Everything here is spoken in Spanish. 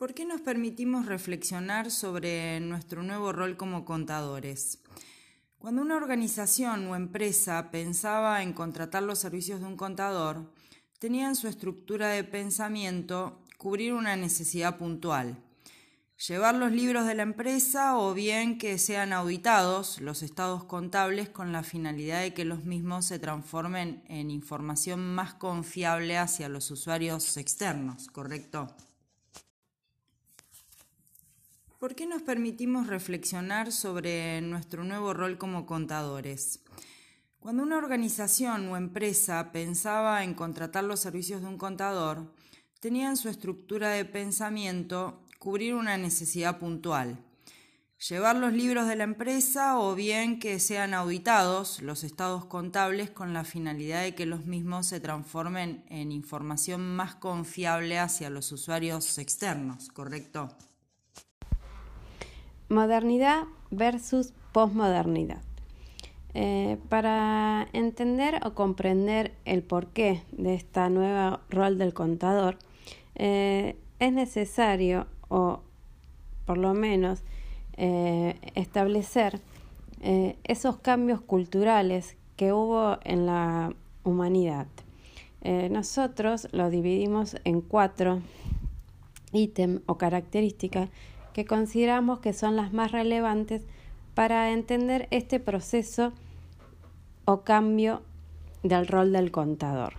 ¿Por qué nos permitimos reflexionar sobre nuestro nuevo rol como contadores? Cuando una organización o empresa pensaba en contratar los servicios de un contador, tenía en su estructura de pensamiento cubrir una necesidad puntual. Llevar los libros de la empresa o bien que sean auditados los estados contables con la finalidad de que los mismos se transformen en información más confiable hacia los usuarios externos, ¿correcto? ¿Por qué nos permitimos reflexionar sobre nuestro nuevo rol como contadores? Cuando una organización o empresa pensaba en contratar los servicios de un contador, tenía en su estructura de pensamiento cubrir una necesidad puntual. Llevar los libros de la empresa o bien que sean auditados los estados contables con la finalidad de que los mismos se transformen en información más confiable hacia los usuarios externos, ¿correcto? Modernidad versus posmodernidad. Eh, para entender o comprender el porqué de esta nueva rol del contador, eh, es necesario, o por lo menos, eh, establecer esos cambios culturales que hubo en la humanidad. nosotros lo dividimos en cuatro ítems o características que consideramos que son las más relevantes para entender este proceso o cambio del rol del contador.